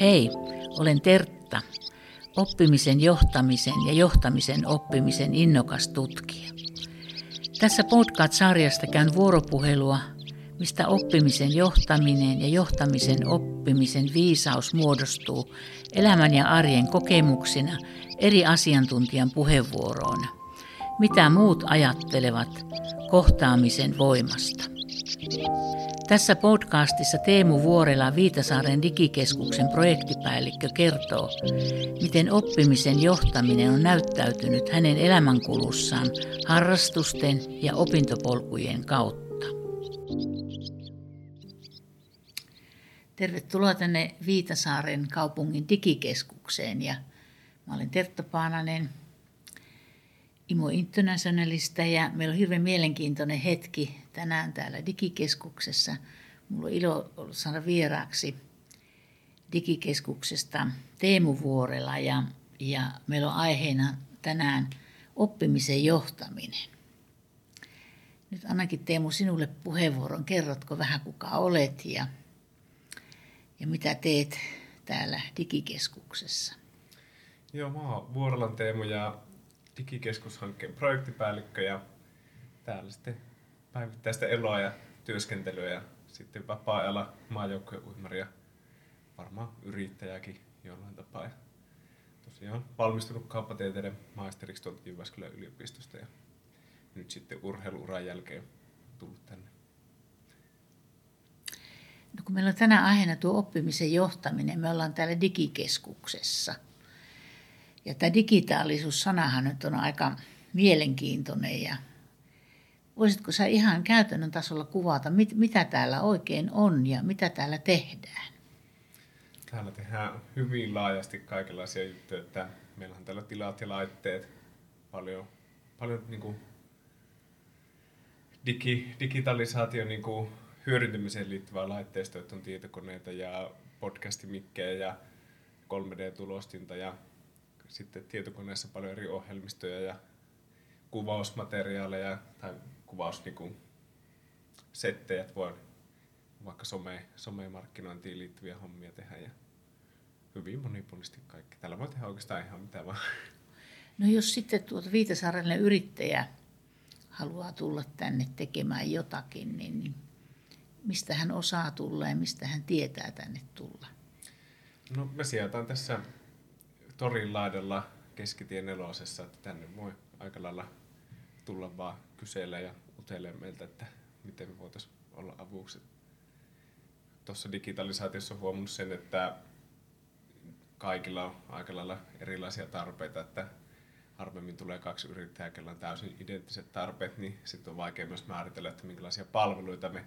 Hei, olen Tertta, oppimisen johtamisen ja johtamisen oppimisen innokas tutkija. Tässä podcast-sarjasta käyn vuoropuhelua, mistä oppimisen johtaminen ja johtamisen oppimisen viisaus muodostuu elämän ja arjen kokemuksina eri asiantuntijan puheenvuoroina. Mitä muut ajattelevat kohtaamisen voimasta. Tässä podcastissa Teemu Vuorela Viitasaaren digikeskuksen projektipäällikkö kertoo, miten oppimisen johtaminen on näyttäytynyt hänen elämänkulussaan harrastusten ja opintopolkujen kautta. Tervetuloa tänne Viitasaaren kaupungin digikeskukseen ja mä olen Tertta Paananen, Imo Internationalista ja meillä on hirveän mielenkiintoinen hetki tänään täällä digikeskuksessa. Mulla on ilo ollut saada vieraaksi digikeskuksesta Teemu Vuorela ja, ja meillä on aiheena tänään oppimisen johtaminen. Nyt annakin Teemu sinulle puheenvuoron. Kerrotko vähän kuka olet ja, ja mitä teet täällä digikeskuksessa? Joo, mä oon Vuorolan Teemu ja digikeskushankkeen projektipäällikkö ja täällä sitten päivittäistä eloa ja työskentelyä ja sitten vapaa-ajalla maajoukkueuimari ja varmaan yrittäjäkin jollain tapaa. Ja tosiaan valmistunut kauppatieteiden maisteriksi tuolta Jyväskylän yliopistosta ja nyt sitten urheiluuran jälkeen tullut tänne. No kun meillä on tänään aiheena tuo oppimisen johtaminen, me ollaan täällä digikeskuksessa – ja tämä digitaalisuus-sanahan nyt on aika mielenkiintoinen ja voisitko sä ihan käytännön tasolla kuvata, mit, mitä täällä oikein on ja mitä täällä tehdään? Täällä tehdään hyvin laajasti kaikenlaisia juttuja, että meillä on täällä tilat ja laitteet, paljon, paljon niin kuin digi, digitalisaatio niin kuin hyödyntämiseen liittyvää laitteistoa, että on tietokoneita ja podcastimikkejä ja 3D-tulostinta ja sitten tietokoneessa paljon eri ohjelmistoja ja kuvausmateriaaleja tai kuvaus niin settejä, että voi vaikka some, somemarkkinointiin liittyviä hommia tehdä ja hyvin monipuolisesti kaikki. Tällä voi tehdä oikeastaan ihan mitä vaan. No jos sitten tuota Viitasaarelle yrittäjä haluaa tulla tänne tekemään jotakin, niin mistä hän osaa tulla ja mistä hän tietää tänne tulla? No me sijataan tässä torin laidalla keskitien nelosessa, että tänne voi aika lailla tulla vaan kyselemään ja utelemaan meiltä, että miten me voitaisiin olla avuksi. Tuossa digitalisaatiossa on huomannut sen, että kaikilla on aika lailla erilaisia tarpeita, että harvemmin tulee kaksi yrittäjää, joilla on täysin identtiset tarpeet, niin sitten on vaikea myös määritellä, että minkälaisia palveluita me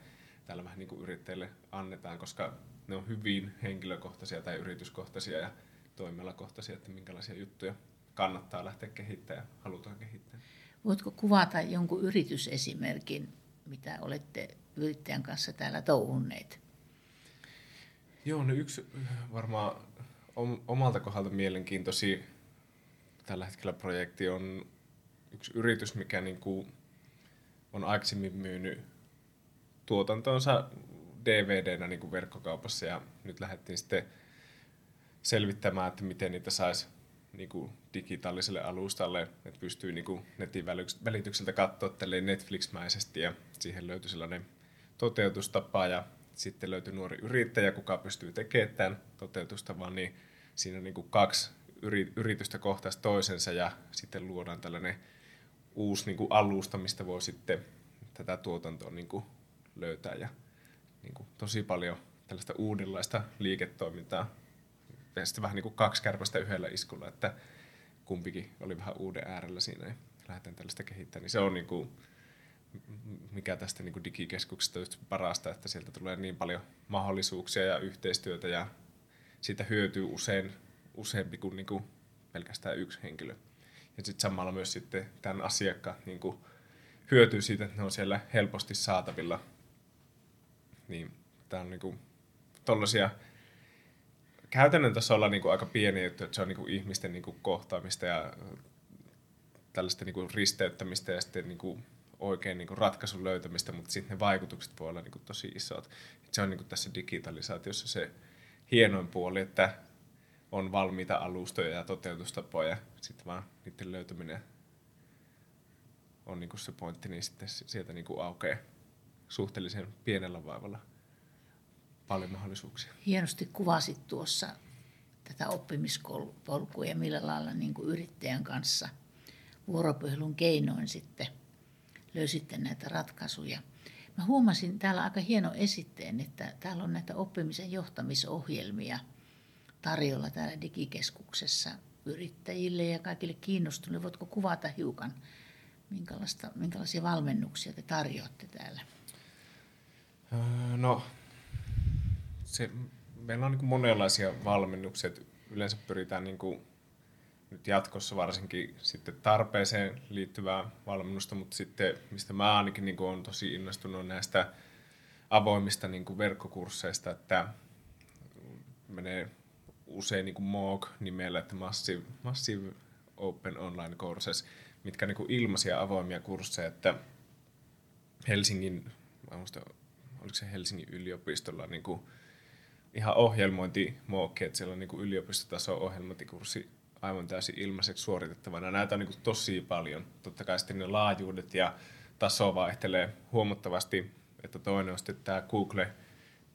täällä vähän niin kuin yrittäjille annetaan, koska ne on hyvin henkilökohtaisia tai yrityskohtaisia ja toimialakohtaisia, että minkälaisia juttuja kannattaa lähteä kehittämään ja halutaan kehittää. Voitko kuvata jonkun yritysesimerkin, mitä olette yrittäjän kanssa täällä touhunneet? Joo, no yksi varmaan omalta kohdalta mielenkiintoisia tällä hetkellä projekti on yksi yritys, mikä niin kuin on aikaisemmin myynyt tuotantonsa DVDnä niin kuin verkkokaupassa ja nyt lähdettiin sitten selvittämään, että miten niitä saisi niin kuin digitaaliselle alustalle, että pystyy niin kuin netin välitykseltä katsoa Netflix-mäisesti ja siihen löytyi sellainen toteutustapa ja sitten löytyi nuori yrittäjä, kuka pystyy tekemään tämän toteutustavan, niin siinä on niin kuin kaksi yritystä kohtaisi toisensa ja sitten luodaan tällainen uusi niin kuin alusta, mistä voi sitten tätä tuotantoa niin kuin löytää. Ja niin kuin tosi paljon tällaista uudenlaista liiketoimintaa ja sitten vähän niin kuin kaksi kärpästä yhdellä iskulla, että kumpikin oli vähän uuden äärellä siinä ja lähdetään tällaista kehittämään. Niin se on niin kuin, mikä tästä niin kuin digikeskuksesta just parasta, että sieltä tulee niin paljon mahdollisuuksia ja yhteistyötä ja siitä hyötyy usein useampi kuin, niin kuin pelkästään yksi henkilö. Ja sitten samalla myös sitten tämän asiakkaat niin kuin hyötyy siitä, että ne on siellä helposti saatavilla. Niin tämä on niin kuin tollaisia käytännön tasolla niin kuin aika pieni juttu, että se on niin kuin ihmisten niin kuin kohtaamista ja tällaista niin kuin risteyttämistä ja sitten niin kuin oikein niin kuin ratkaisun löytämistä, mutta sitten ne vaikutukset voi olla niin kuin tosi isot. Et se on niin kuin tässä digitalisaatiossa se hienoin puoli, että on valmiita alustoja ja toteutustapoja. Sitten vaan niiden löytäminen on niin kuin se pointti, niin sitten sieltä niin kuin aukeaa suhteellisen pienellä vaivalla paljon mahdollisuuksia. Hienosti kuvasit tuossa tätä oppimispolkua ja millä lailla niin kuin yrittäjän kanssa vuoropuhelun keinoin sitten löysitte näitä ratkaisuja. Mä huomasin täällä aika hieno esitteen, että täällä on näitä oppimisen johtamisohjelmia tarjolla täällä digikeskuksessa yrittäjille ja kaikille kiinnostuneille. Voitko kuvata hiukan, minkälaista, minkälaisia valmennuksia te tarjoatte täällä? Öö, no, se, meillä on niin monenlaisia valmennuksia. Yleensä pyritään niin kuin nyt jatkossa varsinkin sitten tarpeeseen liittyvää valmennusta, mutta sitten mistä mä ainakin niin olen tosi innostunut näistä avoimista niin kuin verkkokursseista, että menee usein niin kuin MOOC-nimellä, että Massive, Massive Open Online Courses, mitkä on niin ilmaisia avoimia kursseja, että Helsingin, muista, oliko se Helsingin yliopistolla niin kuin ihan ohjelmointi että siellä on niin yliopistotaso ohjelmointikurssi aivan täysin ilmaiseksi suoritettavana. Näitä on niin kuin tosi paljon. Totta kai sitten ne laajuudet ja taso vaihtelee huomattavasti. Että toinen on sitten tämä Google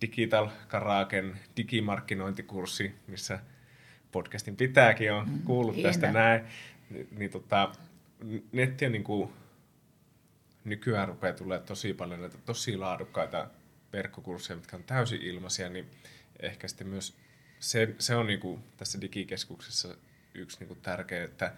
Digital Karaken digimarkkinointikurssi, missä podcastin pitääkin on mm, kuullut mm, tästä näin. Ni, niin tota, netti on niin kuin, nykyään rupeaa tulee tosi paljon näitä tosi laadukkaita verkkokursseja, mitkä on täysin ilmaisia, niin ehkä sitten myös se, se on niin kuin tässä digikeskuksessa yksi niin kuin tärkeä, että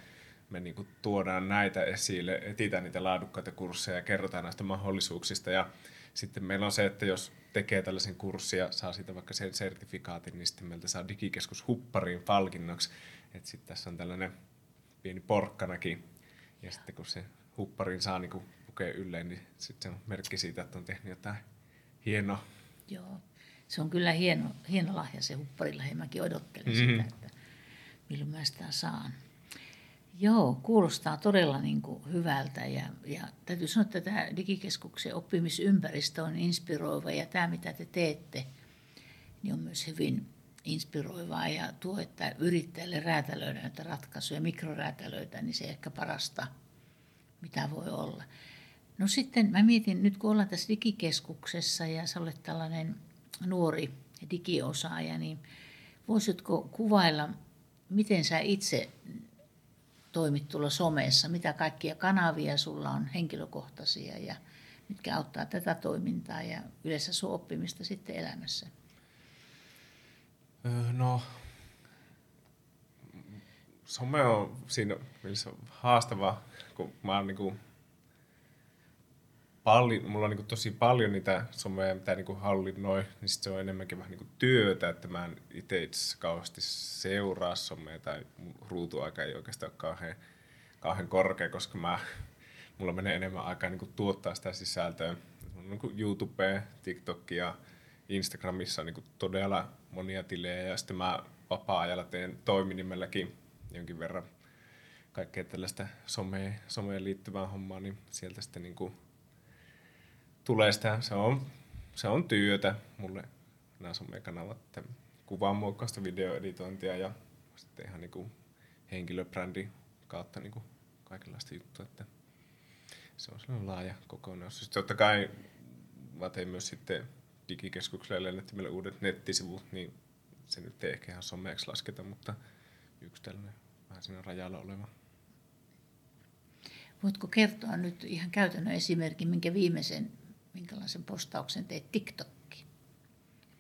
me niin kuin tuodaan näitä esille, etsitään niitä laadukkaita kursseja ja kerrotaan näistä mahdollisuuksista. Ja sitten meillä on se, että jos tekee tällaisen kurssin ja saa siitä vaikka sen sertifikaatin, niin sitten meiltä saa digikeskus huppariin palkinnoksi. Että sitten tässä on tällainen pieni porkkanakin. Ja sitten kun se hupparin saa niin pukea ylleen, niin sitten se on merkki siitä, että on tehnyt jotain hienoa. Joo, se on kyllä hieno, hieno lahja se hupparilahja. Mäkin odottelin mm-hmm. sitä, että milloin mä sitä saan. Joo, kuulostaa todella niin kuin hyvältä ja, ja täytyy sanoa, että tämä digikeskuksen oppimisympäristö on inspiroiva ja tämä mitä te teette, niin on myös hyvin inspiroivaa ja tuo, että yrittäjälle räätälöidä näitä ratkaisuja, mikroräätälöitä, niin se ehkä parasta, mitä voi olla. No sitten mä mietin, nyt kun ollaan tässä digikeskuksessa ja sä olet tällainen nuori digiosaaja, niin voisitko kuvailla, miten sä itse toimit tuolla somessa, mitä kaikkia kanavia sulla on henkilökohtaisia ja mitkä auttaa tätä toimintaa ja yleensä sun oppimista sitten elämässä? No, some on siinä mielessä haastava, kun mä oon niin paljon, mulla on niin kuin tosi paljon niitä someja, mitä niin kuin hallinnoi, niin sit se on enemmänkin vähän niin kuin työtä, että mä en itse itse kauheasti seuraa somea tai ruutuaika ei oikeastaan ole kauhean, kauhean korkea, koska mä, mulla menee enemmän aikaa niin kuin tuottaa sitä sisältöä. Niin kuin YouTube, TikTok ja Instagramissa on niin kuin todella monia tilejä ja sitten mä vapaa-ajalla teen toiminimelläkin jonkin verran kaikkea tällaista someen, someen liittyvää hommaa, niin sieltä sitten niin kuin tulee sitä, se on, se on työtä mulle nämä somekanavat, että kuvan muokkausta, videoeditointia ja sitten ihan niin henkilöbrändi kautta niin kuin kaikenlaista juttua, että se on sellainen laaja kokonaisuus. Sitten totta kai mä tein myös sitten digikeskukselle lennettimelle uudet nettisivut, niin se nyt ei ehkä ihan someeksi lasketa, mutta yksi tällainen vähän siinä rajalla oleva. Voitko kertoa nyt ihan käytännön esimerkin, minkä viimeisen minkälaisen postauksen teit TikTokkiin?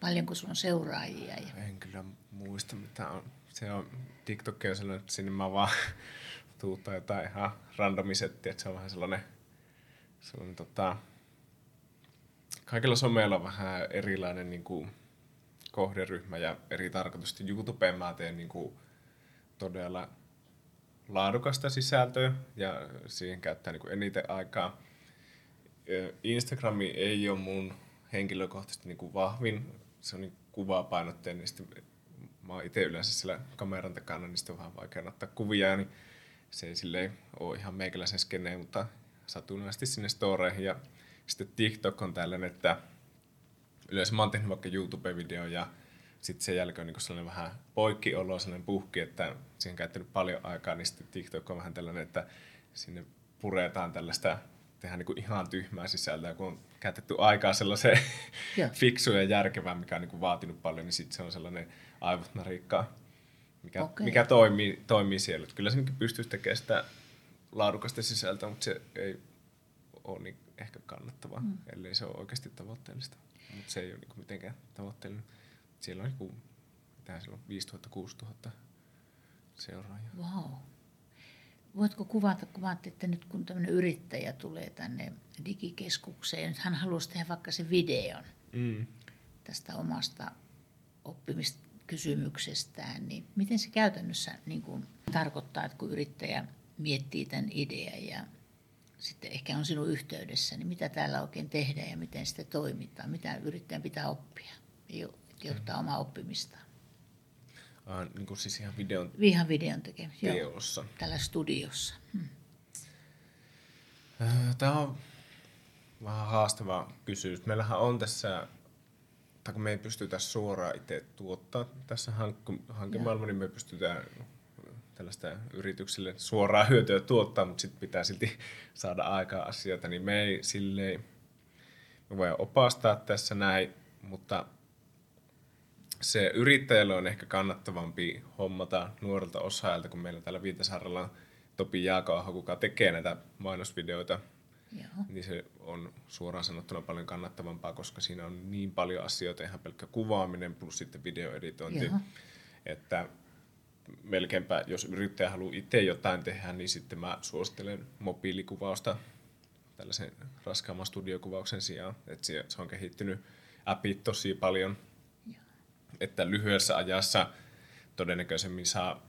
Paljonko sulla on seuraajia? Ja... En kyllä muista, mitä on. Se on TikTok on sellainen, että sinne mä vaan tuuttaa jotain ihan randomisettiä, että se on vähän sellainen, sellainen tota, kaikilla someilla on vähän erilainen niin kuin, kohderyhmä ja eri tarkoitus. YouTubeen mä teen niin kuin, todella laadukasta sisältöä ja siihen käyttää niin kuin eniten aikaa. Instagrami ei ole mun henkilökohtaisesti niin kuin vahvin, se on niin kuvapainotteinen, niin sitten mä oon itse yleensä sillä kameran takana, niin sitten on vähän vaikea ottaa kuvia, niin se ei silleen ole ihan meikäläisen skeneen, mutta satunnaisesti sinne storeihin. Ja sitten TikTok on tällainen, että yleensä mä oon tehnyt vaikka YouTube-video ja sitten sen jälkeen on niin sellainen vähän poikkiolo, sellainen puhki, että siihen on käyttänyt paljon aikaa, niin sitten TikTok on vähän tällainen, että sinne puretaan tällaista tehdään niin kuin ihan tyhmää sisältöä, kun on käytetty aikaa sellaiseen fiksuun ja järkevään, mikä on niin kuin vaatinut paljon, niin sitten se on sellainen aivot narikkaa, mikä, okay. mikä toimii, toimii siellä. Että kyllä se niin pystyisi tekemään sitä laadukasta sisältöä, mutta se ei ole niin ehkä kannattavaa, mm. ellei se ole oikeasti tavoitteellista. Mutta se ei ole niin kuin mitenkään tavoitteellinen. Siellä on, niin mitä siellä on, 5000-6000 seuraajaa. Wow. Voitko kuvata, kuvaatte, että nyt kun tämmöinen yrittäjä tulee tänne digikeskukseen, hän haluaisi tehdä vaikka sen videon mm. tästä omasta oppimiskysymyksestään, niin miten se käytännössä niin kuin tarkoittaa, että kun yrittäjä miettii tämän idean ja sitten ehkä on sinun yhteydessä, niin mitä täällä oikein tehdään ja miten sitten toimitaan, mitä yrittäjän pitää oppia, johtaa omaa oppimistaan. Uh, niin kuin siis ihan videon, ihan videon tekemistä. Teossa. Joo, tällä studiossa. Hmm. Tämä on vähän haastava kysymys. Meillähän on tässä, tai kun me ei pystytä suoraan itse tuottaa tässä hankemaailma, niin me pystytään tällaista yrityksille suoraa hyötyä tuottaa, mutta sitten pitää silti saada aikaa asioita, niin me ei silleen, me voidaan opastaa tässä näin, mutta se yrittäjälle on ehkä kannattavampi hommata nuorilta osaajalta, kun meillä täällä Viitasaarella on Topi Jääkauha, kuka tekee näitä mainosvideoita, Joo. niin se on suoraan sanottuna paljon kannattavampaa, koska siinä on niin paljon asioita, ihan pelkkä kuvaaminen plus sitten videoeditointi, Joo. että melkeinpä, jos yrittäjä haluaa itse jotain tehdä, niin sitten mä suosittelen mobiilikuvausta tällaisen raskaamman studiokuvauksen sijaan. Että se on kehittynyt appit tosi paljon, että lyhyessä ajassa todennäköisemmin saa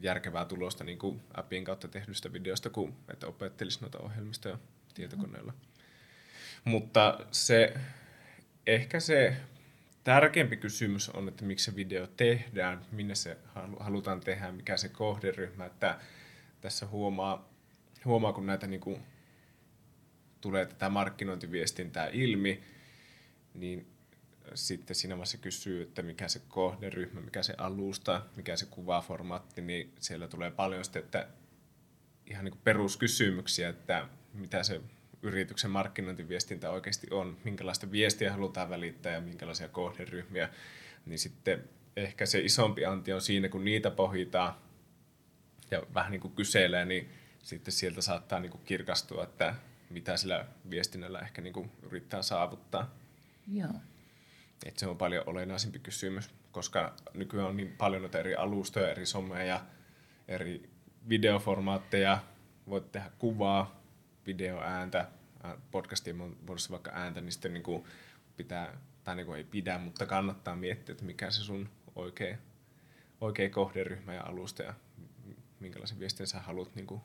järkevää tulosta niin kuin appin kautta tehdystä videosta, kuin että opettelisi noita ohjelmistoja tietokoneella. Mm-hmm. Mutta se, ehkä se tärkeämpi kysymys on, että miksi se video tehdään, minne se halutaan tehdä, mikä se kohderyhmä, että tässä huomaa, huomaa kun näitä niin kuin, tulee tätä markkinointiviestintää ilmi, niin sitten siinä vaiheessa kysyy, että mikä se kohderyhmä, mikä se alusta, mikä se kuvaformaatti, niin siellä tulee paljon sitten, että ihan niin peruskysymyksiä, että mitä se yrityksen markkinointiviestintä oikeasti on, minkälaista viestiä halutaan välittää ja minkälaisia kohderyhmiä, niin sitten ehkä se isompi anti on siinä, kun niitä pohjitaan ja vähän niin kuin kyselee, niin sitten sieltä saattaa niin kuin kirkastua, että mitä sillä viestinnällä ehkä niin kuin yrittää saavuttaa. Joo. Et se on paljon olennaisempi kysymys, koska nykyään on niin paljon noita eri alustoja, eri someja, eri videoformaatteja, voit tehdä kuvaa, videoääntä, podcastin muodossa vaikka ääntä, niin sitten niin kuin pitää, tai niin ei pidä, mutta kannattaa miettiä, että mikä se sun oikea, oikea kohderyhmä ja alusta ja minkälaisen viestin sä haluat niin kuin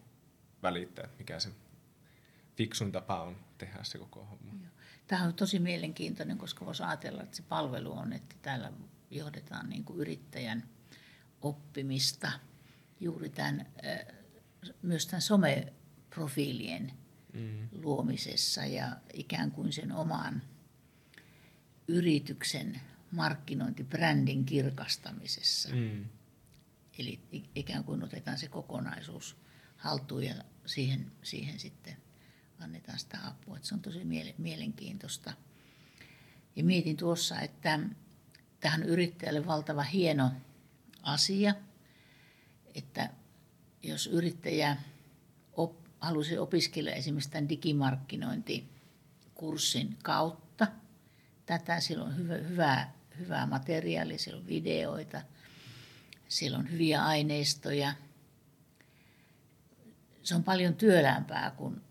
välittää, mikä se fiksun tapa on tehdä se koko homma. Tämä on tosi mielenkiintoinen, koska voisi ajatella, että se palvelu on, että täällä johdetaan niin kuin yrittäjän oppimista juuri tämän, myös tämän someprofiilien mm. luomisessa ja ikään kuin sen oman yrityksen markkinointibrändin kirkastamisessa. Mm. Eli ikään kuin otetaan se kokonaisuus haltuun ja siihen, siihen sitten annetaan sitä apua. Että se on tosi mielenkiintoista. Ja mietin tuossa, että tähän yrittäjälle valtava hieno asia, että jos yrittäjä op, halusi opiskella esimerkiksi tämän digimarkkinointikurssin kautta, tätä silloin on hyvä, hyvää, hyvää materiaalia, siellä on videoita, siellä on hyviä aineistoja. Se on paljon työlämpää kuin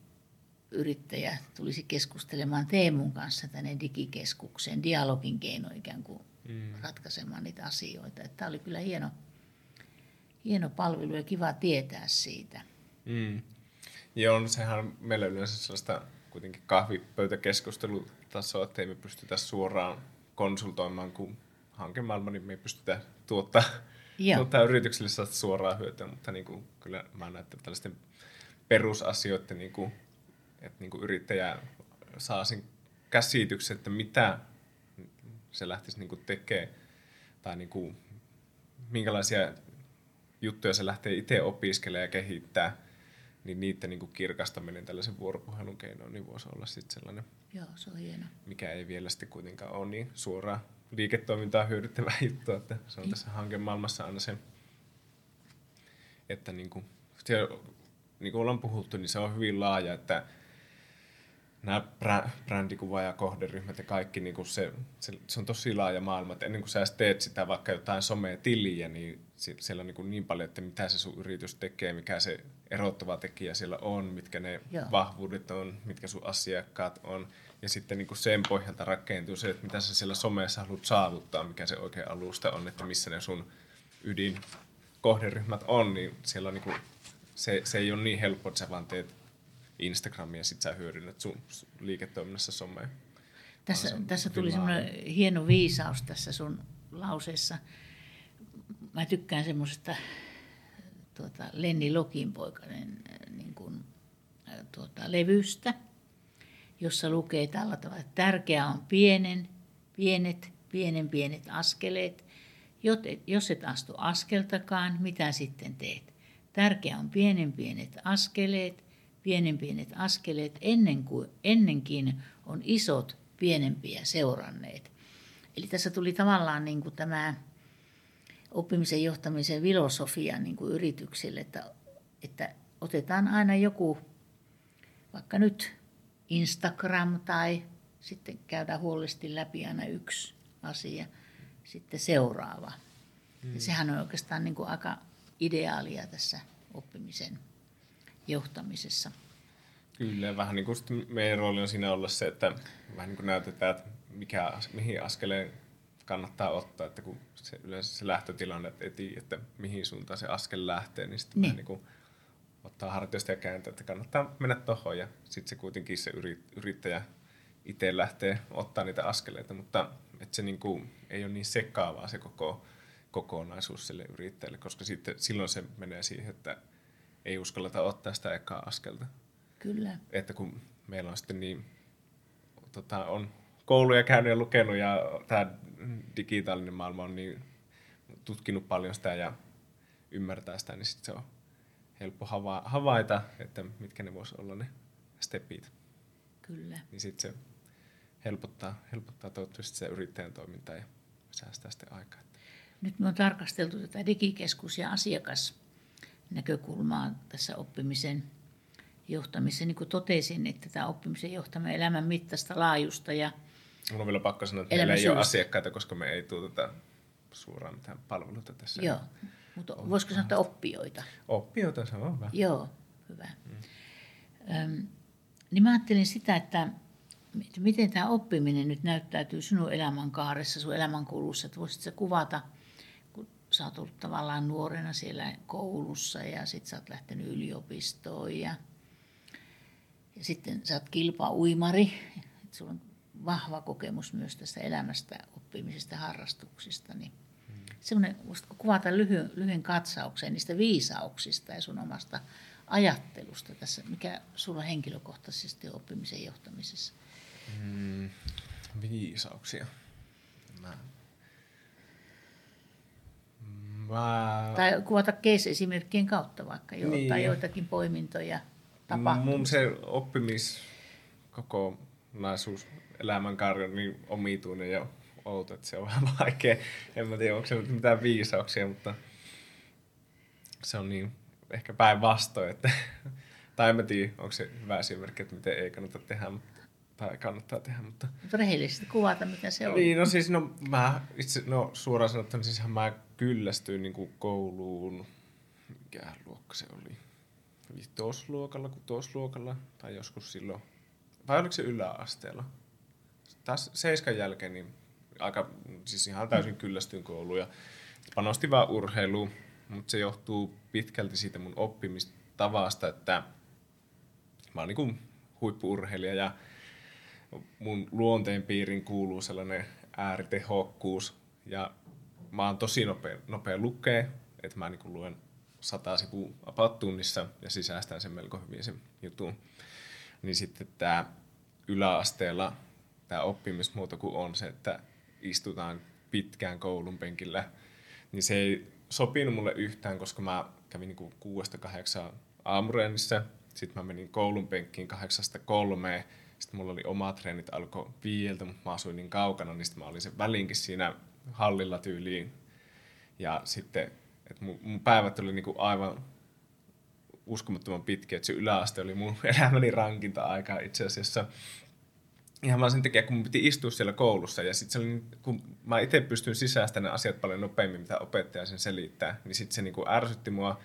yrittäjä tulisi keskustelemaan Teemun kanssa tänne digikeskukseen, dialogin keino ikään kuin mm. ratkaisemaan niitä asioita. Tämä oli kyllä hieno, hieno palvelu ja kiva tietää siitä. Mm. Joo, sehän meillä yleensä sellaista kuitenkin kahvipöytäkeskustelutasoa, että ei me pystytä suoraan konsultoimaan, kun hankemaailma, niin me ei pystytä tuottaa, tuottaa yrityksille suoraa hyötyä, mutta niin kuin, kyllä mä näen, että tällaisten perusasioiden niin kuin että niin kuin yrittäjä saa sen käsityksen, että mitä se lähtisi niin kuin tekemään tai niin kuin, minkälaisia juttuja se lähtee itse opiskelemaan ja kehittää, niin niiden niin kuin kirkastaminen tällaisen vuoropuhelun keinoin niin voisi olla sitten sellainen, Joo, se on hieno. mikä ei vielä sitten kuitenkaan ole niin suoraan liiketoimintaa hyödyttävä juttu, että se on tässä hankemaailmassa aina se, että niin kuin, se, niin kuin ollaan puhuttu, niin se on hyvin laaja, että nämä brä, brändikuva ja kohderyhmät ja kaikki, niin kuin se, se, se, on tosi laaja maailma, että ennen kuin sä teet sitä vaikka jotain somea-tiliä, niin siellä on niin, kuin niin paljon, että mitä se sun yritys tekee, mikä se erottava tekijä siellä on, mitkä ne Joo. vahvuudet on, mitkä sun asiakkaat on. Ja sitten niin kuin sen pohjalta rakentuu se, että mitä sä siellä somessa haluat saavuttaa, mikä se oikea alusta on, että missä ne sun ydin kohderyhmät on, niin siellä on niin kuin, se, se ei ole niin helppo, että sä vaan teet Instagramia ja sit sä hyödynnät sun liiketoiminnassa somea. Tässä, se tässä tuli semmoinen hieno viisaus tässä sun lauseessa. Mä tykkään semmoisesta tuota, Lenni Lokin poikainen niin kuin, tuota, levystä, jossa lukee tällä tavalla, että tärkeää on pienen, pienet, pienen pienet askeleet. Jos et astu askeltakaan, mitä sitten teet? Tärkeää on pienen pienet askeleet, pienen pienet askeleet ennen kuin, ennenkin on isot pienempiä seuranneet. Eli tässä tuli tavallaan niin kuin tämä oppimisen johtamisen filosofia niin kuin yrityksille, että, että otetaan aina joku, vaikka nyt Instagram tai sitten käydään huolellisesti läpi aina yksi asia, sitten seuraava. Hmm. Ja sehän on oikeastaan niin kuin aika ideaalia tässä oppimisen johtamisessa. Kyllä, vähän niin kuin meidän rooli on siinä olla se, että vähän niin kuin näytetään, että mikä, mihin askeleen kannattaa ottaa, että kun se, yleensä se lähtötilanne, että ei tiedä, että mihin suuntaan se askel lähtee, niin sitten niin. niin kuin ottaa hartioista ja kääntää, että kannattaa mennä tuohon ja sitten se kuitenkin se yrittäjä itse lähtee ottaa niitä askeleita, mutta että se niin kuin, ei ole niin sekaavaa se koko kokonaisuus sille yrittäjälle, koska sitten, silloin se menee siihen, että ei uskalleta ottaa sitä ekaa askelta. Kyllä. Että kun meillä on sitten niin, tota, on kouluja käynyt ja lukenut ja tämä digitaalinen maailma on niin tutkinut paljon sitä ja ymmärtää sitä, niin sitten se on helppo havaita, että mitkä ne voisi olla ne stepit. Kyllä. Niin sitten se helpottaa, helpottaa toivottavasti se yrittäjän toimintaa ja säästää sitten aikaa. Nyt me on tarkasteltu tätä digikeskus- ja asiakasnäkökulmaa tässä oppimisen johtamisessa. Niin kuin totesin, että tämä oppimisen johtaminen elämän mittaista laajusta ja Mun on vielä pakko sanoa, että meillä ei ole asiakkaita, koska me ei tuoteta suoraan mitään palveluita tässä. Joo, mutta voisiko sanoa, että oppijoita? Oppijoita, se on hyvä. Joo, hyvä. Mm. Öm, niin mä ajattelin sitä, että miten tämä oppiminen nyt näyttäytyy sinun elämänkaaressa, sun elämänkulussa, että voisitko kuvata, sä oot ollut tavallaan nuorena siellä koulussa ja sitten sä oot lähtenyt yliopistoon ja, ja sitten sä oot kilpa-uimari, että sulla on vahva kokemus myös tästä elämästä, oppimisesta, harrastuksista, niin hmm. semmoinen, kuvata lyhyen, lyhyen katsauksen niistä viisauksista ja sun omasta ajattelusta tässä, mikä sulla henkilökohtaisesti on oppimisen johtamisessa? Hmm, viisauksia. Mä... Mä... Tai kuvata case-esimerkkien kautta vaikka jo, niin. tai joitakin poimintoja tapahtumista. Mun se oppimis kokonaisuus elämänkaari on niin omituinen ja outo, että se on vähän vaikea. En mä tiedä, onko se mitään viisauksia, mutta se on niin ehkä päinvastoin, että tai en mä tiedä, onko se hyvä esimerkki, että miten ei kannata tehdä, tai kannattaa tehdä, mutta... Mutta rehellisesti kuvata, mitä se on. Niin, no siis, no mä itse, no suoraan sanottuna, siis mä kyllästyin niin kuin kouluun, mikä luokka se oli, vitosluokalla, kutosluokalla, tai joskus silloin, vai oliko se yläasteella? taas seiskan jälkeen niin aika, siis ihan täysin kyllästyin kouluun ja panostin vaan urheiluun, mutta se johtuu pitkälti siitä mun oppimistavasta, että mä oon niin huippuurheilija ja mun luonteen piirin kuuluu sellainen ääritehokkuus ja mä oon tosi nopea, nopea lukea, että mä niin luen sata sivua about tunnissa ja sisäistän sen melko hyvin sen jutun. Niin sitten tämä yläasteella tämä oppimismuoto kun on se, että istutaan pitkään koulun penkillä, niin se ei sopinut mulle yhtään, koska mä kävin niin kuudesta kahdeksaan aamureenissä, sitten mä menin koulun penkkiin kahdeksasta kolmeen, sitten mulla oli omat treenit alkoi viieltä, mutta mä asuin niin kaukana, niin sitten mä olin sen välinkin siinä hallilla tyyliin. Ja sitten, että mun, mun päivät oli niinku aivan uskomattoman pitkiä, että se yläaste oli mun elämäni rankinta aikaa itse asiassa. Ihan vaan sen takia, kun mun piti istua siellä koulussa ja sitten niin, kun mä itse pystyn sisäistämään asiat paljon nopeammin, mitä opettaja sen selittää, niin sitten se niinku ärsytti mua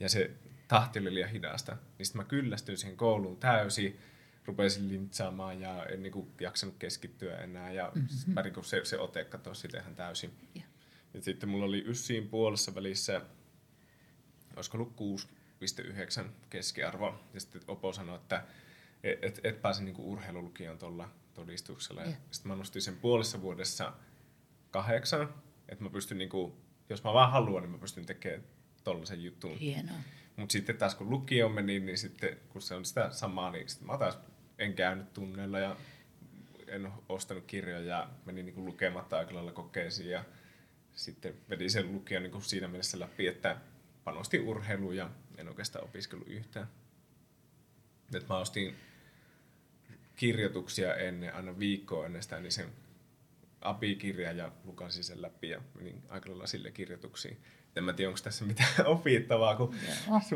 ja se tahti oli liian hidasta. Niin sitten mä kyllästyin siihen kouluun täysin rupesin lintsaamaan ja en niin kuin jaksanut keskittyä enää. Ja mm-hmm. mä niin se, se ote katosi ihan täysin. Yeah. Ja sitten mulla oli yssiin puolessa välissä, olisiko ollut 6,9 keskiarvo. Ja sitten Opo sanoi, että et, et, et pääse niin urheilulukion tuolla todistuksella. Yeah. Sitten mä nostin sen puolessa vuodessa kahdeksan, että mä pystyn, niin kuin, jos mä vaan haluan, niin mä pystyn tekemään tollaisen jutun. Hienoa. Mutta sitten taas kun lukio meni, niin sitten kun se on sitä samaa, niin sitten mä taas en käynyt tunneilla ja en ostanut kirjoja ja menin niin lukematta aika lailla kokeisiin ja sitten vedin sen lukion niin siinä mielessä läpi, että panosti urheiluun ja en oikeastaan opiskellut yhtään. Et mä ostin kirjoituksia ennen, aina viikkoa ennen sitä, niin sen API-kirja ja lukasin sen läpi ja menin aika lailla sille kirjoituksiin. En mä tiedä, onko tässä mitään opittavaa, kun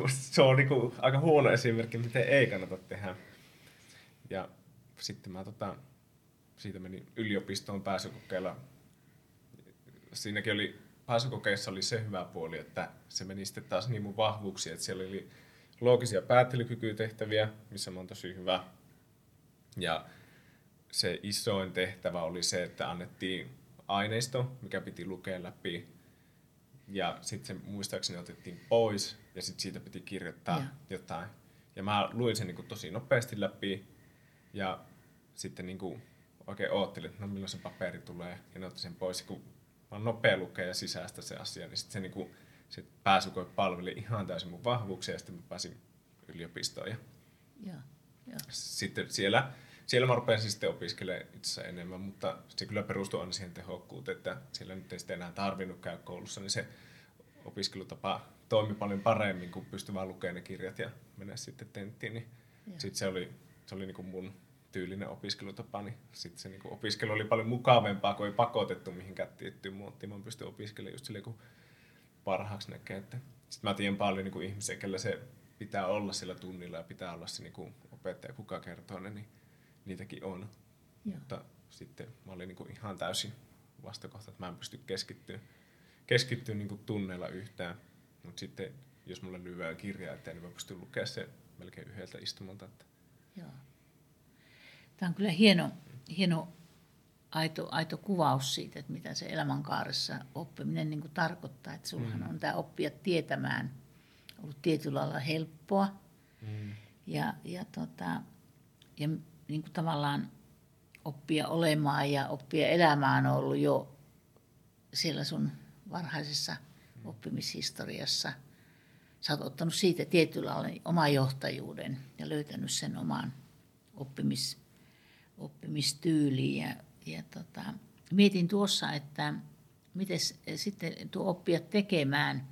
se on niin kuin aika huono esimerkki, miten ei kannata tehdä. Ja sitten mä tota, siitä menin yliopistoon pääsykokeilla. Siinäkin oli, pääsykokeissa oli se hyvä puoli, että se meni sitten taas niin mun vahvuuksia, että siellä oli loogisia päättelykykytehtäviä, missä mä oon tosi hyvä. Ja se isoin tehtävä oli se, että annettiin aineisto, mikä piti lukea läpi. Ja sitten se muistaakseni otettiin pois ja sitten siitä piti kirjoittaa ja. jotain. Ja mä luin sen niin kuin tosi nopeasti läpi ja sitten niin kuin oikein oottelin, että no milloin se paperi tulee, ja ne otti sen pois. Ja kun mä nopea lukea ja sisäistä se asia, niin sitten se, niin kuin, se pääsykoe palveli ihan täysin mun vahvuuksia, ja sitten mä pääsin yliopistoon. Ja ja, ja. Sitten siellä, siellä mä rupesin sitten opiskelemaan itse enemmän, mutta se kyllä perustuu aina siihen tehokkuuteen, että siellä nyt ei sitten enää tarvinnut käydä koulussa, niin se opiskelutapa toimi paljon paremmin, kun pystyi vaan lukemaan ne kirjat ja mennä sitten tenttiin. Niin sitten se oli, se oli niin kuin mun tyylinen opiskelutapa, niin sitten se niinku opiskelu oli paljon mukavempaa, kun ei pakotettu mihinkään tiettyyn muottiin. Mä pystyn opiskelemaan just silleen, kun parhaaksi näkee. Että... Sitten mä tiedän paljon niinku ihmisiä, kellä se pitää olla sillä tunnilla ja pitää olla se niinku opettaja, kuka kertoo ne, niin niitäkin on. Joo. Mutta sitten mä olin niinku ihan täysin vastakohta, että mä en pysty keskittyä, keskittyä niinku tunneilla yhtään. Mutta sitten jos mulle lyödään kirjaa eteen, niin mä pystyn lukemaan sen melkein yhdeltä istumalta. Että... Joo. Tämä on kyllä hieno, hieno aito, aito kuvaus siitä, että mitä se elämänkaaressa oppiminen niin kuin tarkoittaa. Että sulhan mm. on tämä oppia tietämään ollut tietyllä lailla helppoa. Mm. Ja, ja, tota, ja niin kuin tavallaan oppia olemaan ja oppia elämään on ollut jo siellä sun varhaisessa oppimishistoriassa. Sä oot ottanut siitä tietyllä lailla oman johtajuuden ja löytänyt sen oman oppimis oppimistyyliin. Ja, ja tota, mietin tuossa, että miten sitten tuo oppia tekemään,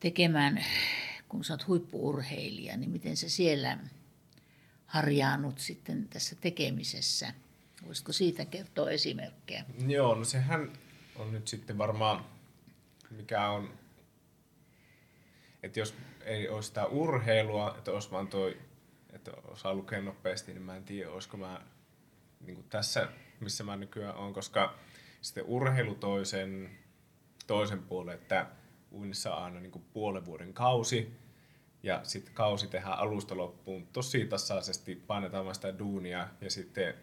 tekemään, kun sä oot huippuurheilija, niin miten se siellä harjaannut sitten tässä tekemisessä? Voisitko siitä kertoa esimerkkejä? Joo, no sehän on nyt sitten varmaan, mikä on, että jos ei ole sitä urheilua, että olisi vaan toi että osaa lukea nopeasti, niin mä en tiedä, olisiko mä niin tässä, missä mä nykyään on, koska sitten urheilu toisen, toisen puolen, että uinnissa on aina niin puolen vuoden kausi, ja sitten kausi tehdään alusta loppuun tosi tasaisesti, painetaan vain sitä duunia, ja sitten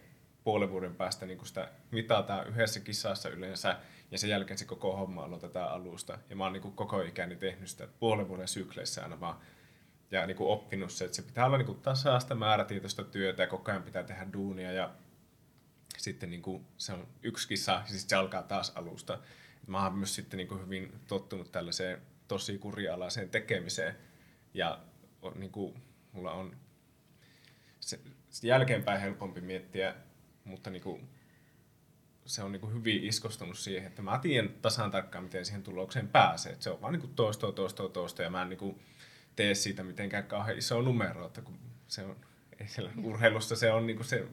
puolen vuoden päästä niin kuin sitä mitataan yhdessä kisassa yleensä, ja sen jälkeen se koko homma aloitetaan alusta. Ja mä oon niin kuin koko ikäni tehnyt sitä puolen vuoden sykleissä aina vaan ja niin kuin oppinut se, että se pitää olla niin kuin tasaista määrätietoista työtä ja koko ajan pitää tehdä duunia ja sitten niin kuin se on yksi kisa ja sitten se alkaa taas alusta. Mä oon myös sitten niin kuin hyvin tottunut tällaiseen tosi kurialaiseen tekemiseen ja niin kuin, mulla on se, se jälkeenpäin helpompi miettiä, mutta niin kuin, se on niin hyvin iskostunut siihen, että mä tiedän tasan tarkkaan, miten siihen tulokseen pääsee. Et se on vaan niin toistoa, toistoa, toistoa ja mä en niin tee siitä mitenkään kauhean iso numero, että kun se on, ei siellä urheilussa se on niin se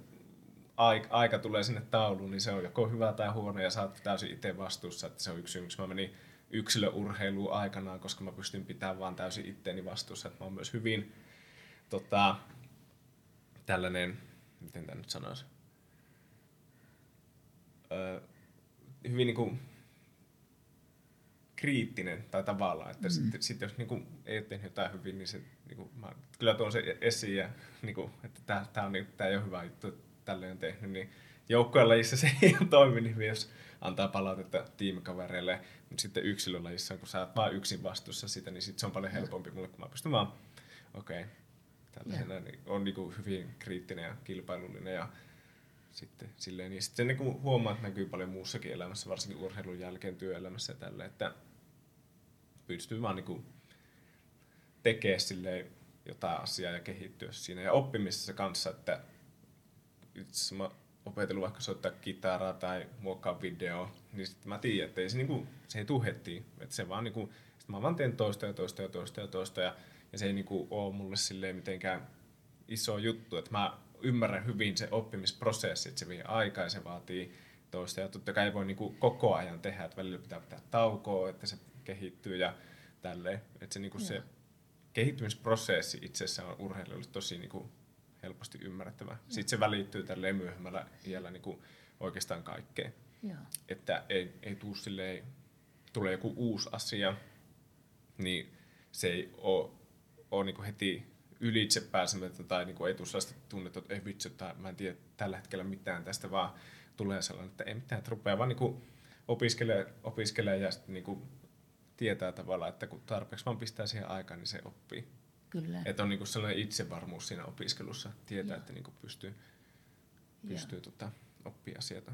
aika, aika tulee sinne tauluun, niin se on joko hyvä tai huono ja saat täysin itse vastuussa. Että se on yksi syy, miksi mä menin yksilöurheiluun aikanaan, koska mä pystyn pitämään vaan täysin itteeni vastuussa. Että mä oon myös hyvin tota, tällainen, miten tämä nyt sanoisi, öö, hyvin niin kuin kriittinen tai tavallaan, että mm. sitten sit jos niin kuin, ei ole tehnyt jotain hyvin, niin se, niin kuin, mä kyllä tuon se esiin ja niin kuin, että tämä, tämä, on, niin, tämä ei ole hyvä juttu, tälle on tehnyt, niin joukkueen lajissa se ei ole toiminut hyvin, jos antaa palautetta tiimikavereille, mutta sitten yksilölajissa, kun sä oot vaan yksin vastuussa sitä, niin sit se on paljon helpompi mulle, kun mä pystyn vaan, okei, okay, tällaisena, niin on niin kuin hyvin kriittinen ja kilpailullinen ja sitten silleen, niin sitten niin kuin huomaa, että näkyy paljon muussakin elämässä, varsinkin urheilun jälkeen työelämässä ja tälle, että pystyy vaan niin kuin tekemään silleen jotain asiaa ja kehittyä siinä. Ja oppimisessa kanssa, että itse mä opetellut vaikka soittaa kitaraa tai muokkaa video, niin sitten mä tiedän, että ei se, niinku, se ei tule heti. Että se vaan niinku, sit mä vaan teen toista ja toista ja toista ja toista ja, ja se ei niinku ole mulle silleen mitenkään iso juttu, että mä ymmärrän hyvin se oppimisprosessi, että se vie aikaa ja se vaatii toista ja totta kai ei voi niinku koko ajan tehdä, että välillä pitää pitää taukoa, että se kehittyy ja tälleen. Että se, niinku se kehittymisprosessi itsessään on urheilijoille tosi niinku helposti ymmärrettävä. Sitten se välittyy tälle myöhemmällä iällä niin kuin oikeastaan kaikkeen. Joo. Että ei, ei tuu silleen, tulee joku uusi asia, niin se ei ole, ole niin kuin heti ylitse pääsemättä tai niin kuin ei tule sellaista tunnetta, että ei vitsi, että mä en tiedä tällä hetkellä mitään tästä, vaan tulee sellainen, että ei mitään, että rupeaa vaan niin kuin opiskelee, opiskelee ja sitten niin kuin tietää tavallaan, että kun tarpeeksi vaan pistää siihen aikaan, niin se oppii. Kyllä. Että on niinku sellainen itsevarmuus siinä opiskelussa, tietää, Joo. että niinku pystyy, pystyy tota, oppia asioita.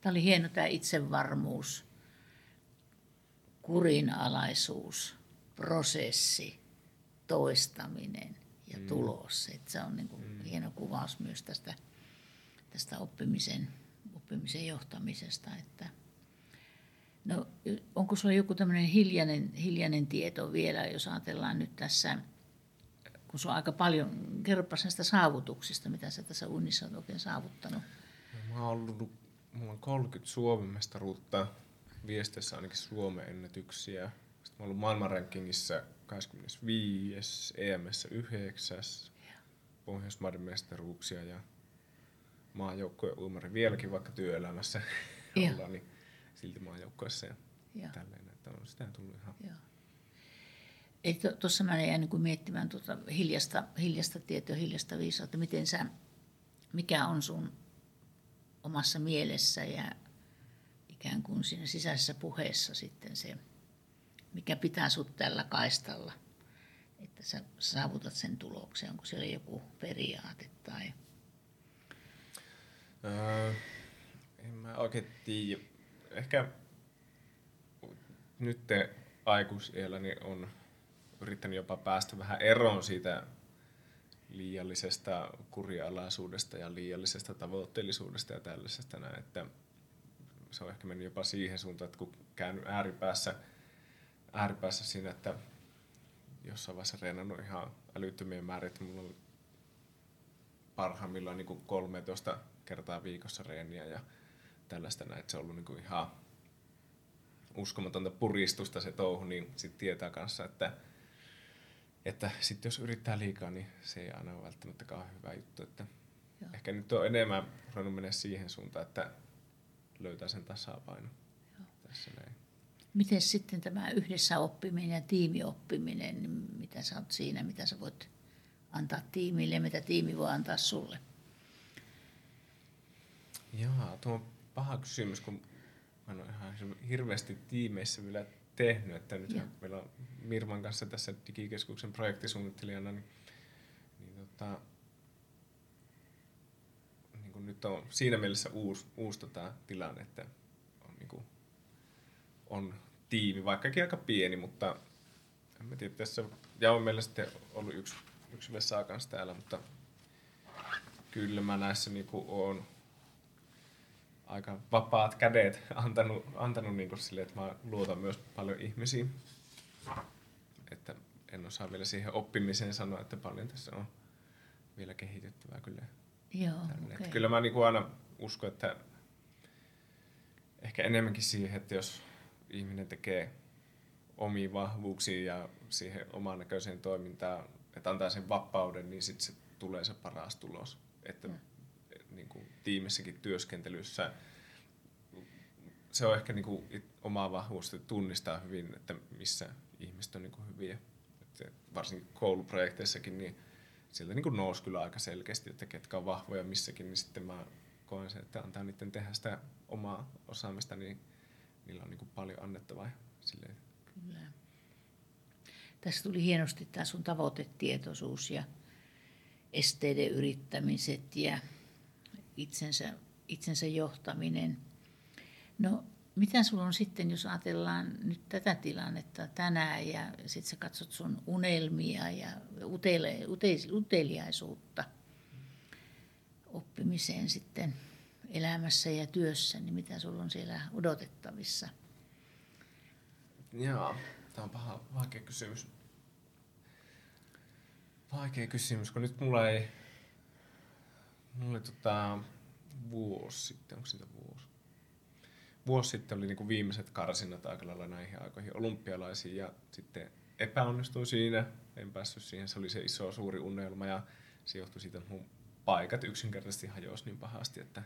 Tämä oli hieno tämä itsevarmuus, kurinalaisuus, prosessi, toistaminen ja mm. tulos. Että se on niinku mm. hieno kuvaus myös tästä, tästä oppimisen, oppimisen johtamisesta. Että, no, onko sinulla joku tämmöinen hiljainen, hiljainen tieto vielä, jos ajatellaan nyt tässä – kun se on aika paljon, kerropa näistä saavutuksista, mitä sä tässä unissa olet oikein saavuttanut. No, mä oon ollut, mulla on 30 Suomen mestaruutta, viesteissä ainakin Suomen ennätyksiä. Sitten mä oon ollut maailmanrankingissa 25, EMS 9, Pohjoismaiden mestaruuksia ja maajoukkojen uimari vieläkin, vaikka työelämässä ollaan, niin silti maajoukkoissa ja, ja. tälleen. Että on sitä tullut ihan Joo tuossa mä jäin niin miettimään tuota hiljasta, hiljasta tietoa, hiljasta viisautta, miten sä, mikä on sun omassa mielessä ja ikään kuin siinä sisäisessä puheessa sitten se, mikä pitää sut tällä kaistalla, että sä saavutat sen tuloksen. Onko siellä joku periaate tai... Öö, en mä oikein tiedä. Ehkä nyt aikuisielläni on yrittänyt jopa päästä vähän eroon siitä liiallisesta kurialaisuudesta ja liiallisesta tavoitteellisuudesta ja tällaisesta näin, että se on ehkä mennyt jopa siihen suuntaan, että kun käynyt ääripäässä, ääripäässä siinä, että jossain vaiheessa reenannut ihan älyttömiä määriä, että mulla on parhaimmillaan niin kuin 13 kertaa viikossa reeniä ja tällaista näin, että se on ollut niin ihan uskomatonta puristusta se touhu, niin sitten tietää kanssa, että että sitten jos yrittää liikaa, niin se ei aina ole välttämättä kauhean hyvä juttu. Että ehkä nyt on enemmän ruvennut mennä siihen suuntaan, että löytää sen tasapainon tässä näin. Miten sitten tämä yhdessä oppiminen ja tiimioppiminen, niin mitä sä oot siinä, mitä sä voit antaa tiimille ja mitä tiimi voi antaa sulle? Joo, tuo on paha kysymys, kun mä en ole ihan hirveästi tiimeissä vielä tehnyt, että nyt meillä on Mirman kanssa tässä digikeskuksen projektisuunnittelijana, niin, niin, tota, niin kuin nyt on siinä mielessä uusi, uusi tota, tilanne, että on, niin kuin, on tiimi, vaikkakin aika pieni, mutta en mä tiedä, tässä ja on meillä sitten ollut yksi, yksi vessa kanssa täällä, mutta kyllä mä näissä niin kuin, on aika vapaat kädet antanut, antanut niin kuin sille, että mä luotan myös paljon ihmisiin. Että en osaa vielä siihen oppimiseen sanoa, että paljon tässä on vielä kehitettävää kyllä. Joo, okay. Kyllä mä niin kuin aina uskon, että ehkä enemmänkin siihen, että jos ihminen tekee omiin vahvuuksiin ja siihen oman näköiseen toimintaan, että antaa sen vapauden, niin sitten se tulee se paras tulos. Että mm. Tiimissäkin työskentelyssä se on ehkä niin kuin, oma vahvuus, että tunnistaa hyvin, että missä ihmiset on niin kuin, hyviä. Että varsinkin kouluprojekteissakin, niin sieltä niin kuin nousi kyllä aika selkeästi, että ketkä on vahvoja missäkin, niin sitten mä koen sen, että antaa niiden tehdä sitä omaa osaamista, niin niillä on niin kuin paljon annettavaa. Silleen. Kyllä. Tässä tuli hienosti tämä sun tavoitetietoisuus ja esteiden yrittämiset ja itsensä, itsensä johtaminen. No, mitä sulla on sitten, jos ajatellaan nyt tätä tilannetta tänään ja sitten sä katsot sun unelmia ja utele, ute, uteliaisuutta oppimiseen sitten elämässä ja työssä, niin mitä sulla on siellä odotettavissa? Joo, tämä on paha, vaikea kysymys. Vaikea kysymys, kun nyt mulla ei... Mulla tota, vuosi sitten, onko siitä vuosi? Vuosi sitten oli niinku viimeiset karsinnat aika lailla näihin aikoihin olympialaisiin ja sitten epäonnistuin siinä. En päässyt siihen, se oli se iso suuri unelma ja se johtui siitä, että mun paikat yksinkertaisesti hajosi niin pahasti, että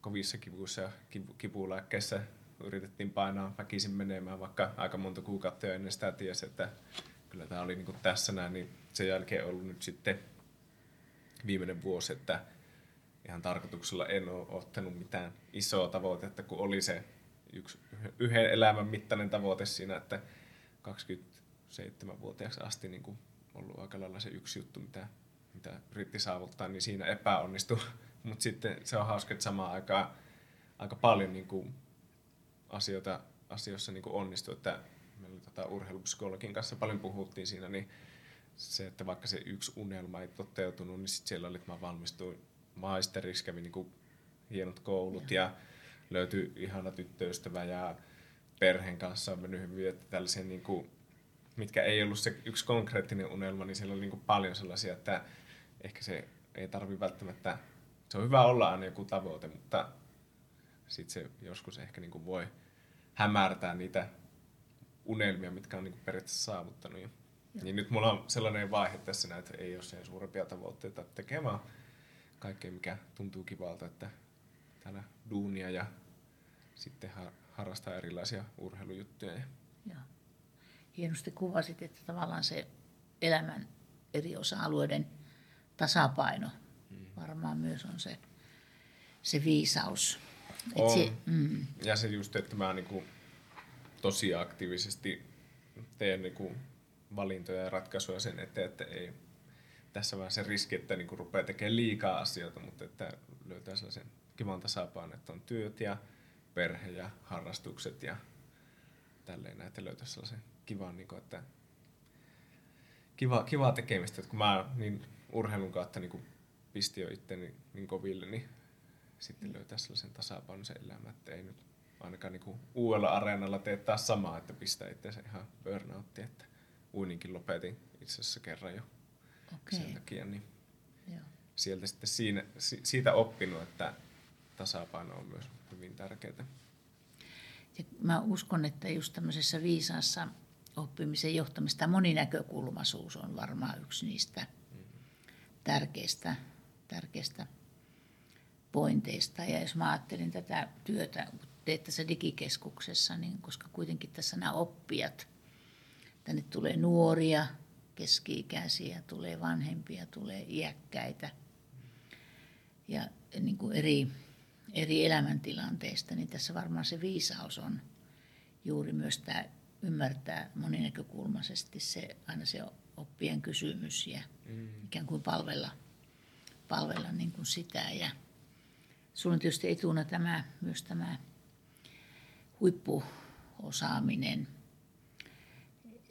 kovissa kivuissa ja kipulääkkeissä yritettiin painaa väkisin menemään, vaikka aika monta kuukautta jo ennen sitä tiesi, että kyllä tämä oli niin tässä näin, niin sen jälkeen ollut nyt sitten viimeinen vuosi, että ihan tarkoituksella en ole ottanut mitään isoa tavoitetta, kun oli se yksi, yhden elämän mittainen tavoite siinä, että 27-vuotiaaksi asti niin kuin ollut aika lailla se yksi juttu, mitä, mitä yritti saavuttaa, niin siinä epäonnistui. Mutta sitten se on hauska, että samaan aikaan aika paljon niin kuin asioita, asioissa niin kuin onnistui, että meillä tota urheilupsykologin kanssa paljon puhuttiin siinä, niin se, että vaikka se yksi unelma ei toteutunut, niin sitten siellä oli, että mä valmistuin maisteriksi, kävin niin kuin hienot koulut ja, ja löytyi ihana tyttöystävä ja perheen kanssa on mennyt hyvin, että tällaisia niin kuin, mitkä ei ollut se yksi konkreettinen unelma, niin siellä oli niin kuin paljon sellaisia, että ehkä se ei tarvi välttämättä, se on hyvä olla aina joku tavoite, mutta sitten se joskus ehkä niin kuin voi hämärtää niitä unelmia, mitkä on niin kuin periaatteessa saavuttanut jo. Niin nyt mulla on sellainen vaihe tässä, että ei ole sen suurempia tavoitteita tekemään kaikkea, mikä tuntuu kivalta, että täällä duunia ja sitten harrastaa erilaisia urheilujuttuja. Joo. Hienosti kuvasit, että tavallaan se elämän eri osa-alueiden tasapaino mm. varmaan myös on se, se viisaus. On. Se, mm. Ja se just, että mä niinku tosi aktiivisesti teen niinku valintoja ja ratkaisuja sen eteen, että ei tässä vaan se riski, että niinku rupeaa tekemään liikaa asioita, mutta että löytää sellaisen kivan tasapainon, että on työt ja perhe ja harrastukset ja tälleen näitä löytää sellaisen kivan, niin kuin, että kiva, kivaa tekemistä, että kun mä niin urheilun kautta niin pistin jo itteni niin koville, niin sitten löytää sellaisen tasapainoisen elämän, että ei nyt ainakaan niin kuin uudella areenalla tee taas samaa, että pistää itseänsä ihan burnoutti, että uininkin lopetin itse asiassa kerran jo okay. sen takia, niin Joo. sieltä sitten siinä, siitä oppinut, että tasapaino on myös hyvin tärkeää. Ja mä uskon, että just tämmöisessä viisaassa oppimisen johtamista moninäkökulmaisuus on varmaan yksi niistä mm-hmm. tärkeistä, tärkeistä pointeista. Ja jos mä ajattelin tätä työtä, kun teet tässä digikeskuksessa, niin koska kuitenkin tässä nämä oppijat, tänne tulee nuoria, keski-ikäisiä, tulee vanhempia, tulee iäkkäitä ja niin kuin eri, eri elämäntilanteista, niin tässä varmaan se viisaus on juuri myös tämä ymmärtää moninäkökulmaisesti se, aina se oppien kysymys ja mm. ikään kuin palvella, palvella niin kuin sitä. Ja sulla on tietysti etuna tämä, myös tämä huippuosaaminen,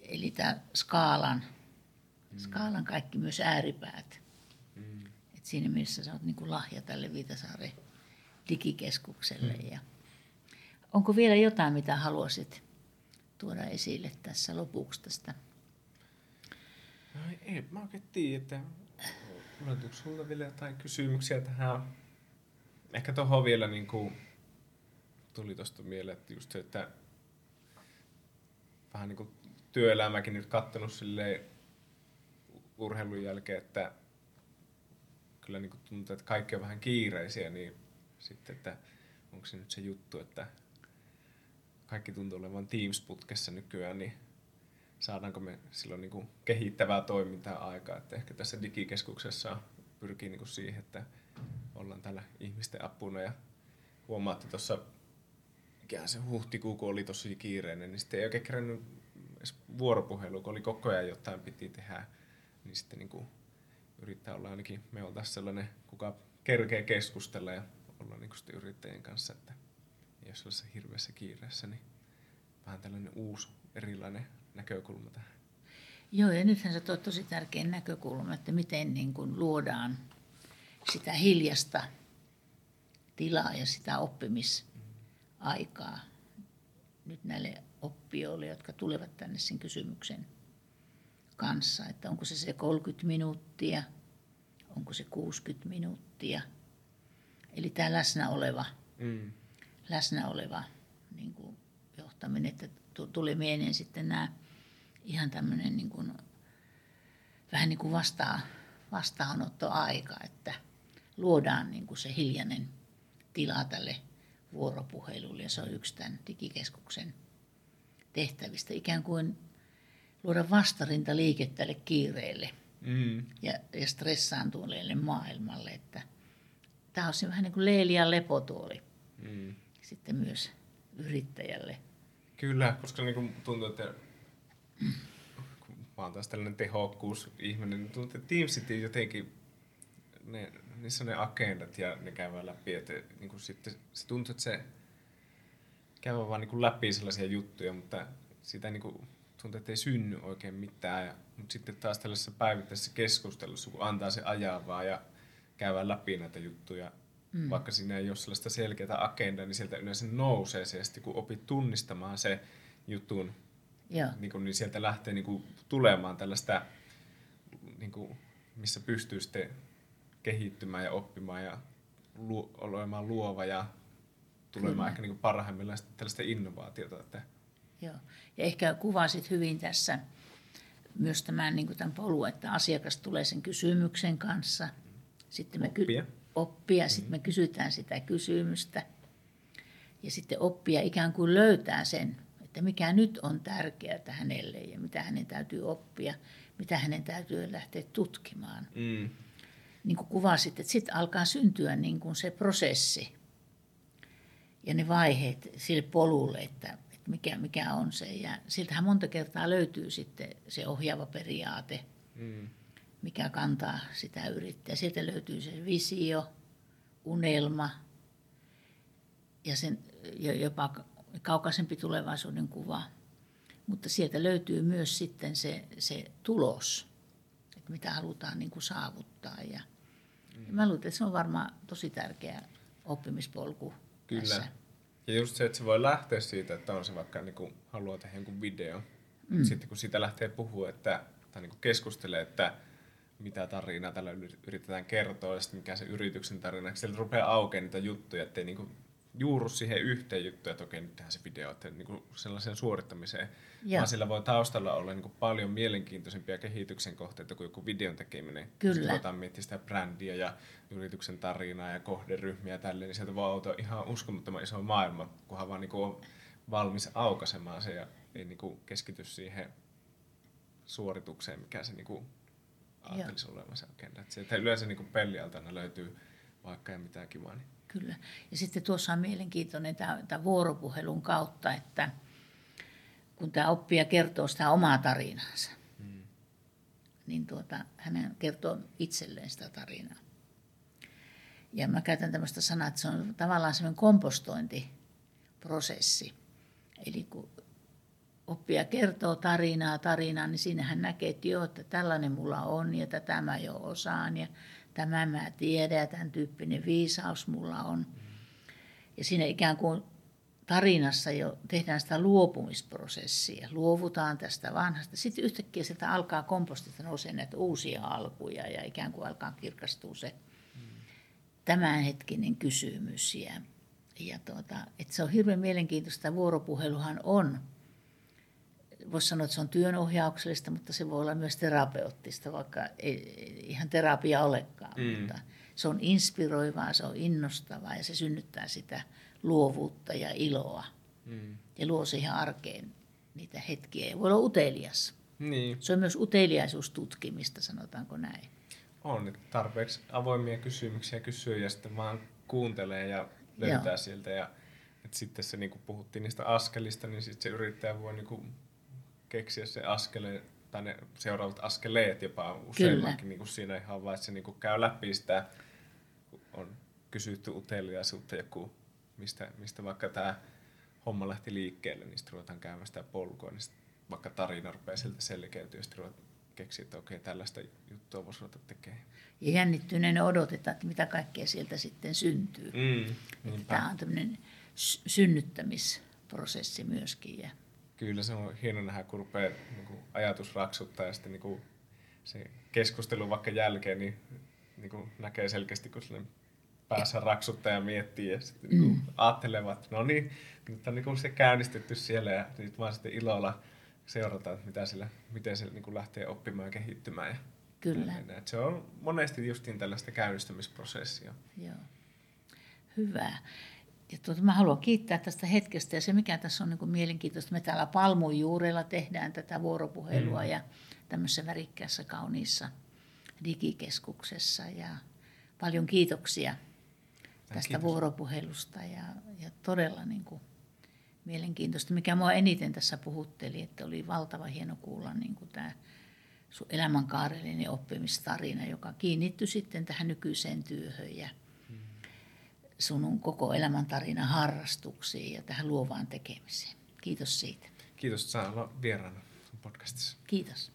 eli tämä skaalan. Skaalan kaikki myös ääripäät. Mm. Et siinä mielessä sä oot niin kuin lahja tälle Viitasaaren digikeskukselle. Mm. Ja onko vielä jotain, mitä haluaisit tuoda esille tässä lopuksi tästä? No ei, mä oikein tiedä, että Tuleeko sinulla vielä jotain kysymyksiä tähän? Ehkä tuohon vielä niin kuin, tuli tuosta mieleen, että just se, että vähän niin kuin työelämäkin nyt kattonut silleen urheilun jälkeen, että kyllä niin tuntuu, että kaikki on vähän kiireisiä, niin sitten, että onko se nyt se juttu, että kaikki tuntuu olevan Teams-putkessa nykyään, niin saadaanko me silloin niin kuin kehittävää toimintaa aikaa. Että ehkä tässä digikeskuksessa pyrkii niin kuin siihen, että ollaan täällä ihmisten apuna ja huomaatte tuossa, mikä se huhtikuu, kun oli tosi kiireinen, niin sitten ei oikein kerännyt edes kun oli koko ajan jotain piti tehdä, niin sitten niin kuin yrittää olla ainakin, me oltaisiin sellainen, kuka kerkee keskustella ja olla niin kuin yrittäjien kanssa, että jos olisi hirveässä kiireessä, niin vähän tällainen uusi erilainen näkökulma tähän. Joo, ja nythän se on tosi tärkeä näkökulma, että miten niin kuin luodaan sitä hiljasta tilaa ja sitä oppimisaikaa nyt näille oppijoille, jotka tulevat tänne sen kysymyksen kanssa, että onko se se 30 minuuttia, onko se 60 minuuttia. Eli tämä läsnä oleva, mm. läsnä oleva niin kuin johtaminen, että tuli mieleen sitten nämä ihan tämmöinen niin kuin, vähän niin kuin vastaa, vastaanottoaika, että luodaan niin kuin se hiljainen tila tälle vuoropuhelulle ja se on yksi tämän digikeskuksen tehtävistä. Ikään kuin luoda vastarinta liike tälle kiireelle mm. ja, ja stressaantuneelle maailmalle. Että tämä on vähän niin kuin leilian lepotuoli mm. sitten myös yrittäjälle. Kyllä, koska niin kuin tuntuu, että kun mä oon taas tällainen tehokkuusihminen, niin tuntuu, että Teamsit jotenkin, ne, niissä on ne agendat ja ne käydään läpi, että niin kuin sitten se tuntuu, että se käydään vaan niin kuin läpi sellaisia juttuja, mutta sitä niin kuin, tuntuu, että ei synny oikein mitään. Ja, mutta sitten taas tällaisessa päivittäisessä keskustelussa, kun antaa se ajaa vaan ja käydään läpi näitä juttuja, mm. vaikka siinä ei ole sellaista selkeää agendaa, niin sieltä yleensä nousee se, ja sitten kun opit tunnistamaan se jutun niin, kuin, niin sieltä lähtee niin kuin, tulemaan tällaista, niin kuin, missä pystyy sitten kehittymään ja oppimaan ja lu, olemaan luova ja tulemaan Kyllä. ehkä niin parhaimmillaan tällaista innovaatiota. Että... Joo. Ja ehkä kuvasit hyvin tässä myös tämän, niin tämän polun, että asiakas tulee sen kysymyksen kanssa. Sitten me oppia. Ky- oppia, sitten me kysytään sitä kysymystä. Ja sitten oppia ikään kuin löytää sen että mikä nyt on tärkeää hänelle ja mitä hänen täytyy oppia, mitä hänen täytyy lähteä tutkimaan. Mm. Niin kuin kuvasit, että sitten alkaa syntyä niin kuin se prosessi ja ne vaiheet sille polulle, että, että mikä, mikä on se. Ja siltähän monta kertaa löytyy sitten se ohjaava periaate, mm. mikä kantaa sitä yrittäjää. Sieltä löytyy se visio, unelma ja sen jopa kaukaisempi tulevaisuuden kuva. Mutta sieltä löytyy myös sitten se, se tulos, että mitä halutaan niin kuin saavuttaa. Ja, mm. ja mä luulen, että se on varmaan tosi tärkeä oppimispolku Kyllä. Tässä. Ja just se, että se voi lähteä siitä, että on se vaikka niin kuin haluaa tehdä jonkun video. Mm. Sitten kun sitä lähtee puhua, että, tai niin kuin keskustelee, että mitä tarinaa tällä yritetään kertoa ja sitten mikä se yrityksen tarina. Sieltä rupeaa aukeamaan niitä juttuja, ettei niin kuin juuru siihen yhteen juttuun, että okei, nyt tehdään se video, että niin kuin sellaiseen suorittamiseen, ja. vaan sillä voi taustalla olla niin kuin paljon mielenkiintoisempia kehityksen kohteita kuin joku videon tekeminen. Kyllä. Sitten voidaan miettiä sitä brändiä ja yrityksen tarinaa ja kohderyhmiä ja tälleen, niin sieltä voi auto ihan uskomattoman iso maailma, kunhan vaan niin kuin on valmis aukaisemaan se ja ei niin kuin keskity siihen suoritukseen, mikä se niin kuin ajattelisi olevansa agenda. Sieltä yleensä niin kuin pellialtana löytyy vaikka ja mitään kivaa. Niin Kyllä. Ja sitten tuossa on mielenkiintoinen tämä, vuoropuhelun kautta, että kun tämä oppija kertoo sitä omaa tarinansa, mm. niin tuota, hän kertoo itselleen sitä tarinaa. Ja mä käytän tämmöistä sanaa, että se on tavallaan semmoinen kompostointiprosessi. Eli kun oppija kertoo tarinaa tarinaa, niin siinä hän näkee, että joo, että tällainen mulla on ja tätä mä jo osaan ja tämä mä tiedän ja tämän tyyppinen viisaus mulla on. Ja siinä ikään kuin tarinassa jo tehdään sitä luopumisprosessia. Luovutaan tästä vanhasta. Sitten yhtäkkiä sitä alkaa kompostista nousee näitä uusia alkuja ja ikään kuin alkaa kirkastua se tämänhetkinen kysymys. Ja, ja tuota, että se on hirveän mielenkiintoista. Vuoropuheluhan on, voisi sanoa, että se on työnohjauksellista, mutta se voi olla myös terapeuttista, vaikka ei ihan terapia olekaan. Mm. Mutta se on inspiroivaa, se on innostavaa ja se synnyttää sitä luovuutta ja iloa. Mm. Ja luo siihen arkeen niitä hetkiä. Ja voi olla utelias. Niin. Se on myös uteliaisuustutkimista, sanotaanko näin. On, tarpeeksi avoimia kysymyksiä kysyy ja sitten vaan kuuntelee ja löytää Joo. sieltä. Ja, että sitten se, niin kuin puhuttiin niistä askelista, niin sitten se yrittäjä voi niin kuin keksiä se askeleen tai ne seuraavat askeleet jopa useimmankin niin kuin siinä ihan vaan, että se niin kuin käy läpi sitä, on kysytty uteliaisuutta joku mistä, mistä vaikka tämä homma lähti liikkeelle, niin sitten ruvetaan käymään sitä polkua, niin vaikka tarina rupeaa sieltä selkeytyä, ja sitten ruvetaan keksiä, että okei, tällaista juttua voisi ruveta tekemään. Ja jännittyneenä odotetaan, että mitä kaikkea sieltä sitten syntyy. Mm, tämä on tämmöinen synnyttämisprosessi myöskin. Ja... Kyllä se on hieno nähdä, kun rupeaa niin kuin ajatus raksuttaa ja sitten niin kuin se keskustelu vaikka jälkeen, niin, niin kuin näkee selkeästi, kun päässä raksuttaa ja miettii ja sitten niinku mm. niin ajattelevat, no niin, nyt on niin se käynnistetty siellä ja nyt vaan sitten ilolla seurataan, että mitä sillä, miten se niin lähtee oppimaan ja kehittymään. Ja Kyllä. Ja se on monesti justiin tällaista käynnistämisprosessia. Joo. Hyvä. Ja tuota, mä haluan kiittää tästä hetkestä ja se mikä tässä on niin kuin mielenkiintoista, me täällä Palmun juurella tehdään tätä vuoropuhelua mm. ja tämmöisessä värikkäässä kauniissa digikeskuksessa ja paljon kiitoksia tästä Kiitos. vuoropuhelusta ja, ja todella niin kuin mielenkiintoista. Mikä mua eniten tässä puhutteli, että oli valtava hieno kuulla niin kuin tämä sun elämänkaarellinen oppimistarina, joka kiinnittyi sitten tähän nykyiseen työhön ja sun koko elämäntarina harrastuksiin ja tähän luovaan tekemiseen. Kiitos siitä. Kiitos, että saa olla vieraana podcastissa. Kiitos.